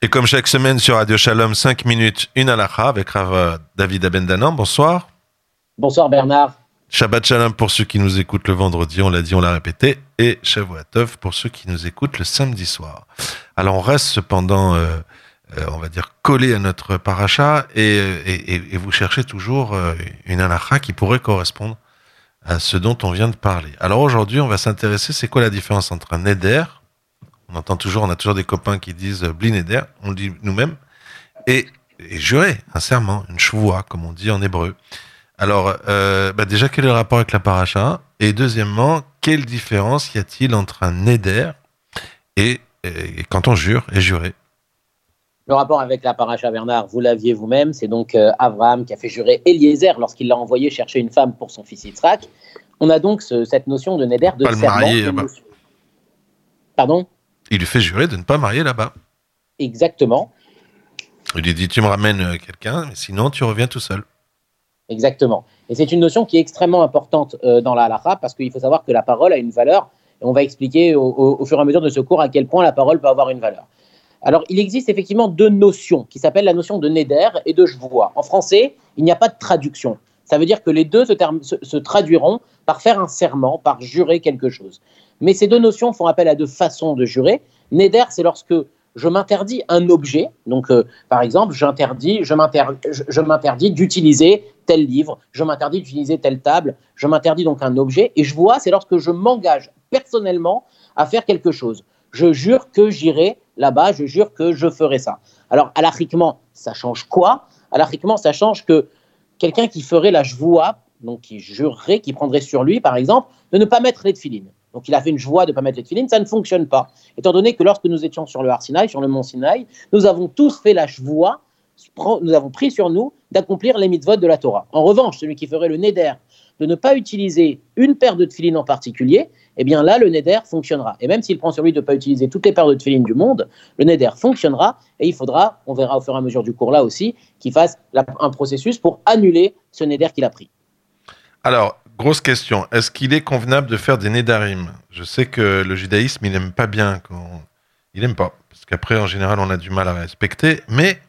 Et comme chaque semaine sur Radio Shalom, 5 minutes, une halakha avec Rav David Abendanan. Bonsoir. Bonsoir Bernard. Shabbat Shalom pour ceux qui nous écoutent le vendredi, on l'a dit, on l'a répété. Et Shavuatov pour ceux qui nous écoutent le samedi soir. Alors on reste cependant, euh, euh, on va dire, collé à notre paracha et, et, et vous cherchez toujours euh, une halakha qui pourrait correspondre à ce dont on vient de parler. Alors aujourd'hui, on va s'intéresser, c'est quoi la différence entre un neder, on entend toujours, on a toujours des copains qui disent euh, blin neder, on le dit nous-mêmes, et, et jurer, un serment, une chevoie, comme on dit en hébreu. Alors, euh, bah déjà, quel est le rapport avec la paracha? Et deuxièmement, quelle différence y a-t-il entre un neder et, et, quand on jure et jurer Le rapport avec la paracha, Bernard, vous l'aviez vous-même, c'est donc euh, Abraham qui a fait jurer Eliezer lorsqu'il l'a envoyé chercher une femme pour son fils Yitzhak. On a donc ce, cette notion de neder, de Pas serment. bah. Pardon? Il lui fait jurer de ne pas marier là-bas. Exactement. Il lui dit, tu me ramènes euh, quelqu'un, mais sinon tu reviens tout seul. Exactement. Et c'est une notion qui est extrêmement importante euh, dans la halakha parce qu'il faut savoir que la parole a une valeur et on va expliquer au, au- au fur et à mesure de ce cours à quel point la parole peut avoir une valeur. Alors, il existe effectivement deux notions qui s'appellent la notion de neder et de vois. En français, il n'y a pas de traduction. Ça veut dire que les deux se, traduiront par faire un serment, par jurer quelque chose. Mais ces deux notions font appel à deux façons de jurer. Neder, c'est lorsque je m'interdis un objet. Donc, euh, par exemple, j'interdis, je m'interdis d'utiliser tel livre, je m'interdis d'utiliser telle table, je m'interdis donc un objet. Et je vois, c'est lorsque je m'engage personnellement à faire quelque chose. Je jure que j'irai là-bas, je jure que je ferai ça. Alors, alachiquement, ça change quoi? Alachiquement, ça change que quelqu'un qui ferait la joie, donc qui jurerait, qui prendrait sur lui, par exemple, de ne pas mettre les tefilines. Donc, il a fait une joie de ne pas mettre les tefilines, ça ne fonctionne pas. Étant donné que lorsque nous étions sur le Har Sinaï, sur le mont Sinaï, nous avons tous fait la joie, nous avons pris sur nous d'accomplir les mitzvot de la Torah. En revanche, celui qui ferait le neder de ne pas utiliser une paire de tefilines en particulier, eh bien là, le neder fonctionnera. Et même s'il prend sur lui de ne pas utiliser toutes les paires de tefilines du monde, le neder fonctionnera et il faudra, on verra au fur et à mesure du cours là aussi, qu'il fasse un processus pour annuler ce neder qu'il a pris. Alors, grosse question. Est-ce qu'il est convenable de faire des nédarim Je sais que le judaïsme, il n'aime pas bien. Quand... Il n'aime pas. Parce qu'après, en général, on a du mal à respecter. Mais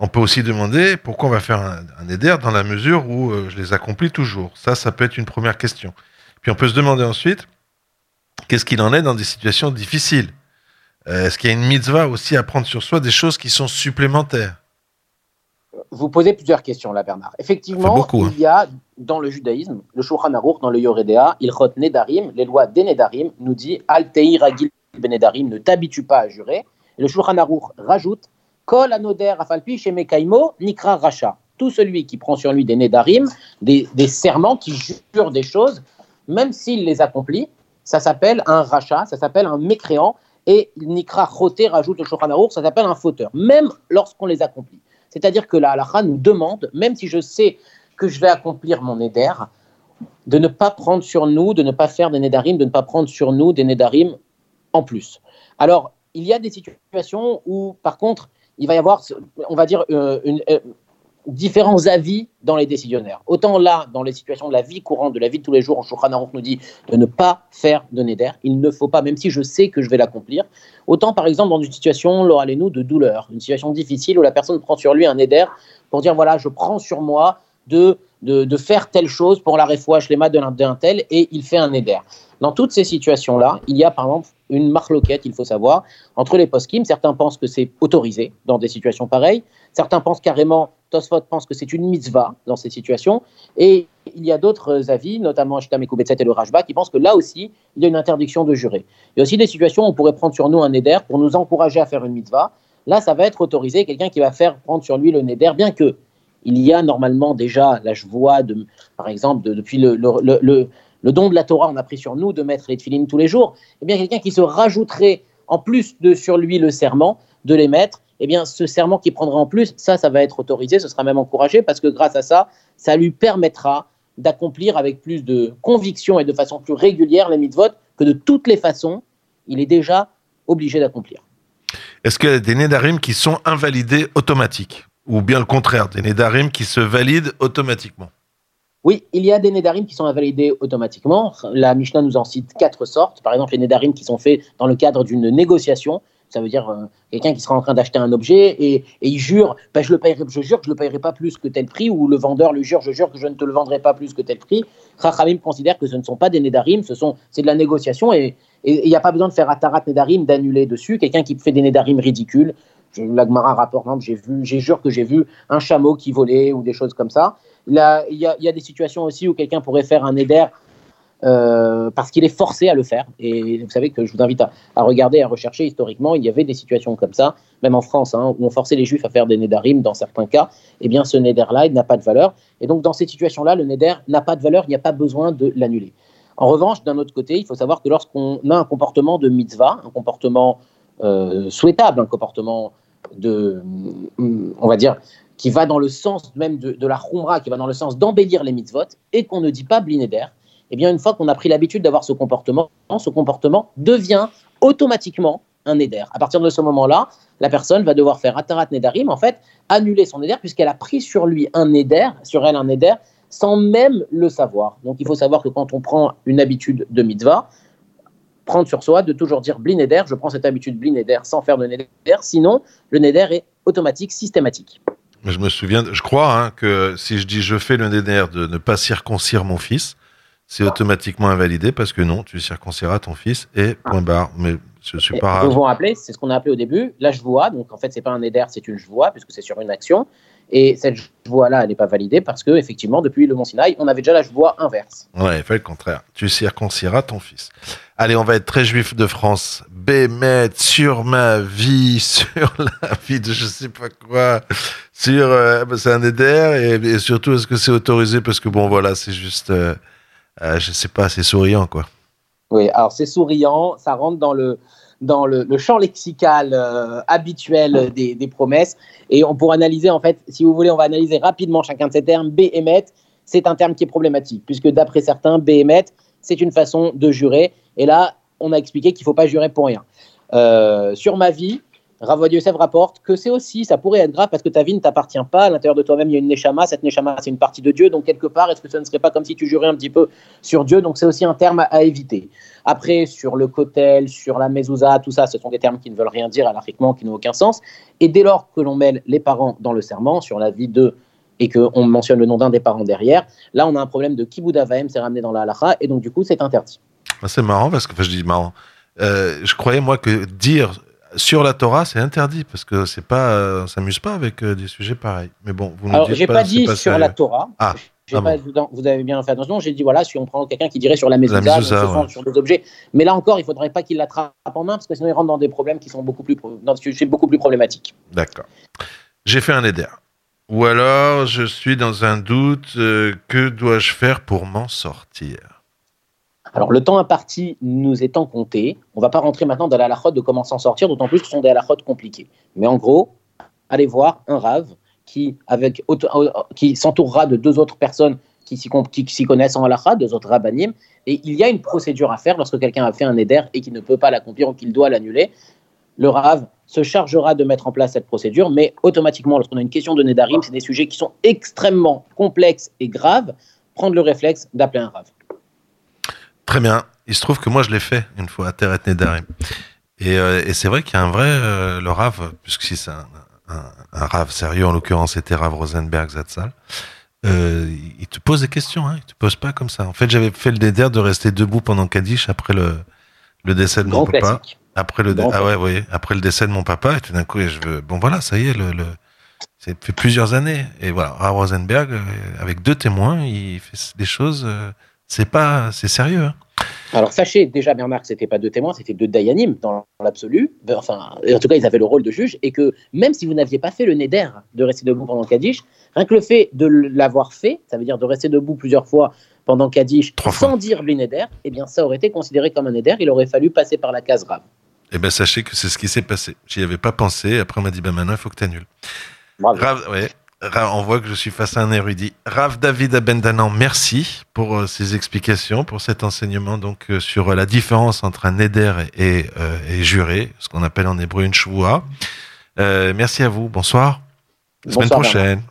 on peut aussi demander pourquoi on va faire un, un dans la mesure où euh, je les accomplis toujours. Ça, ça peut être une première question. Puis on peut se demander ensuite, qu'est-ce qu'il en est dans des situations difficiles? Euh, Est-ce qu'il y a une mitzvah aussi à prendre sur soi des choses qui sont supplémentaires? Vous posez plusieurs questions là, Bernard. Effectivement, beaucoup, hein. il y a dans le judaïsme, le Shulchan Aruch, dans le Yoredea, Ilchot Nedarim, les lois des Nedarim, nous dit Al Agil Benedarim, ne t'habitue pas à jurer. Et le Shulchan Aruch rajoute Kol Anoder Afalpi Shemekaimo Nikra Racha. Tout celui qui prend sur lui des Nedarim, des, serments, qui jure des choses, même s'il les accomplit, ça s'appelle un Racha, ça s'appelle un mécréant. Et Nikra Choté rajoute le Shulchan ça s'appelle un fauteur, même lorsqu'on les accomplit. C'est-à-dire que la halakha nous demande, même si je sais que je vais accomplir mon éder, de ne pas prendre sur nous, de ne pas faire des nédarim, de ne pas prendre sur nous des nédarim en plus. Alors, il y a des situations où, par contre, il va y avoir, on va dire, euh, une, euh, différents avis dans les décisionnaires. Autant là, dans les situations de la vie courante, de la vie de tous les jours, Shulchan Aruch nous dit de ne pas faire de néder. Il ne faut pas, même si je sais que je vais l'accomplir. Autant, par exemple, dans une situation, nous de douleur, une situation difficile où la personne prend sur lui un éder pour dire voilà, je prends sur moi de, de, faire telle chose pour la refouach les l'un d'un tel et il fait un éder. Dans toutes ces situations-là, il y a par exemple une marloquette, il faut savoir, entre les poskim. Certains pensent que c'est autorisé dans des situations pareilles. Certains pensent carrément, Tosfot pense que c'est une mitzvah dans ces situations. Et il y a d'autres avis, notamment Shtam et Koubetset et le Rajba, qui pensent que là aussi, il y a une interdiction de jurer. Il y a aussi des situations où on pourrait prendre sur nous un éder pour nous encourager à faire une mitzvah. Là, ça va être autorisé, quelqu'un qui va faire prendre sur lui le neder, bien que il y a normalement déjà, là je vois, de, par exemple, de- depuis le- le- don de la Torah, on a pris sur nous de mettre les tefilines tous les jours, eh bien quelqu'un qui se rajouterait en plus de sur lui le serment, de les mettre, eh bien ce serment qu'il prendra en plus, ça, ça va être autorisé, ce sera même encouragé, parce que grâce à ça, ça lui permettra d'accomplir avec plus de conviction et de façon plus régulière les mitzvot que de toutes les façons, il est déjà obligé d'accomplir. Est-ce qu'il y a des nédarim qui sont invalidés automatiques? Ou bien le contraire, des nédarim qui se valident automatiquement? Oui, il y a des nédarim qui sont invalidés automatiquement. La Mishnah nous en cite quatre sortes. Par exemple, les nédarim qui sont faits dans le cadre d'une négociation. Ça veut dire euh, quelqu'un qui sera en train d'acheter un objet et, il jure, ben, je, le payerai, je jure que je le payerai pas plus que tel prix, ou le vendeur lui jure, je jure que je ne te le vendrai pas plus que tel prix. Chachamim considère que ce ne sont pas des Nedarim, ce sont, c'est de la négociation et il n'y a pas besoin de faire Atarat Nedarim, d'annuler dessus. Quelqu'un qui fait des Nedarim ridicules, l'Agmara rapporte, j'ai vu, j'ai jure que j'ai vu un chameau qui volait ou des choses comme ça. Il y a, des situations aussi où quelqu'un pourrait faire un Neder euh, parce qu'il est forcé à le faire. Et vous savez que je vous invite à, regarder, à rechercher historiquement. Il y avait des situations comme ça, même en France, hein, où on forçait les Juifs à faire des nédarim dans certains cas. Eh bien, ce néder-là, il n'a pas de valeur. Et donc, dans ces situations-là, le néder n'a pas de valeur. Il n'y a pas besoin de l'annuler. En revanche, d'un autre côté, il faut savoir que lorsqu'on a un comportement de mitzvah, un comportement euh, souhaitable, un comportement de, on va dire, qui va dans le sens même de, la khumra, qui va dans le sens d'embellir les mitzvot, et qu'on ne dit pas blinéder, eh bien, une fois qu'on a pris l'habitude d'avoir ce comportement, ce comportement devient automatiquement un éder. À partir de ce moment-là, la personne va devoir faire atarat nedarim, en fait, annuler son éder, puisqu'elle a pris sur lui un éder, sur elle un éder, sans même le savoir. Donc, il faut savoir que quand on prend une habitude de mitzvah, prendre sur soi de toujours dire blin neder, je prends cette habitude blin neder sans faire de neder, sinon le neder est automatique, systématique. Je me souviens, je crois hein, que si je dis je fais le neder de ne pas circoncire mon fils, c'est automatiquement invalidé parce que non, tu circonciras ton fils et point barre. Mais je suis pas. Vous vous rappelez, c'est ce qu'on a appelé au début la vois Donc en fait, c'est pas un éder, c'est une vois puisque c'est sur une action. Et cette vois là elle n'est pas validée parce que effectivement, depuis le Mont Sinaï, on avait déjà la vois inverse. Ouais, fait le contraire. Tu circonciras ton fils. Allez, on va être très juif de France. Bémet sur ma vie, sur la vie de je sais pas quoi, sur euh, bah, c'est un éder et, surtout est-ce que c'est autorisé? Parce que bon voilà, c'est juste. Euh, euh, je sais pas, c'est souriant, quoi. Oui, alors c'est souriant, ça rentre dans le, dans le, champ lexical euh, habituel des, des, promesses. Et on pourra analyser, en fait, si vous voulez, on va analyser rapidement chacun de ces termes. Béhémet, c'est un terme qui est problématique, puisque d'après certains, Béhémet, c'est une façon de jurer. Et là, on a expliqué qu'il ne faut pas jurer pour rien. Euh, sur ma vie, Ravoid Yosef rapporte que c'est aussi, ça pourrait être grave parce que ta vie ne t'appartient pas. À l'intérieur de toi-même, il y a une Neshama. Cette Neshama, c'est une partie de Dieu. Donc, quelque part, est-ce que ce ne serait pas comme si tu jurais un petit peu sur Dieu? Donc, c'est aussi un terme à, éviter. Après, sur le kotel, sur la mezouza, tout ça, ce sont des termes qui ne veulent rien dire anarchiquement, qui n'ont aucun sens. Et dès lors que l'on mêle les parents dans le serment, sur la vie de et qu'on mentionne le nom d'un des parents derrière, là, on a un problème de kibud avaim, c'est ramené dans la halacha, et donc, du coup, c'est interdit. Ah, c'est marrant parce que, je dis marrant. Euh, je croyais, moi, que dire sur la Torah, c'est interdit parce que c'est pas, euh, on s'amuse pas avec euh, des sujets pareils. Mais bon, vous Alors, j'ai pas, dit sur la Torah. Ah. ah vous avez bien fait attention. J'ai dit voilà, si on prend quelqu'un qui dirait sur la maison, sur des objets. Mais là encore, il faudrait pas qu'il l'attrape en main parce que sinon il rentre dans des problèmes qui sont beaucoup plus, dans des beaucoup plus problématiques. D'accord. J'ai fait un éder. Ou alors, je suis dans un doute. Euh, que dois-je faire pour m'en sortir? Alors, le temps imparti nous étant compté, on ne va pas rentrer maintenant dans la de comment s'en sortir, d'autant plus que ce sont des halachot compliqués. Mais en gros, allez voir un rave qui, s'entourera de deux autres personnes qui s'y connaissent en halakha, deux autres rabbanim, et il y a une procédure à faire lorsque quelqu'un a fait un éder et qui ne peut pas l'accomplir ou qu'il doit l'annuler. Le rave se chargera de mettre en place cette procédure, mais automatiquement, lorsqu'on a une question de Nédarim, c'est des sujets qui sont extrêmement complexes et graves, prendre le réflexe d'appeler un rave. Très bien. Il se trouve que moi, je l'ai fait une fois à Terre et euh, Et, c'est vrai qu'il y a un vrai, euh, le Rav, puisque si c'est un, un, Rav sérieux, en l'occurrence, c'était Rav Rosenberg Zatzal, euh, il te pose des questions, hein, il te pose pas comme ça. En fait, j'avais fait le déder de rester debout pendant Kaddish après le, le décès de mon papa. Après le, ah ouais, voyez, après le décès de mon papa, et tout d'un coup, je veux, bon voilà, ça y est, le, le c'est fait plusieurs années. Et voilà, Rav Rosenberg, avec deux témoins, il fait des choses, c'est pas, c'est sérieux. Hein. Alors sachez déjà Bernard que c'était pas deux témoins, c'était deux dayanim dans l'absolu. Enfin, en tout cas, ils avaient le rôle de juge et que même si vous n'aviez pas fait le neder de rester debout pendant Kaddish, rien que le fait de l'avoir fait, ça veut dire de rester debout plusieurs fois pendant Kaddish sans dire le neder, eh bien ça aurait été considéré comme un neder. Il aurait fallu passer par la case rave. Eh bien, sachez que c'est ce qui s'est passé. J'y avais pas pensé. Après, on m'a dit, ben maintenant, il faut que tu annules. Grave, ouais on voit que je suis face à un érudit. Rav David Abendanan, merci pour euh, ces explications, pour cet enseignement donc euh, sur la différence entre un éder et, euh, et, juré, ce qu'on appelle en hébreu une shvoua. merci à vous. Bonsoir. La semaine prochaine.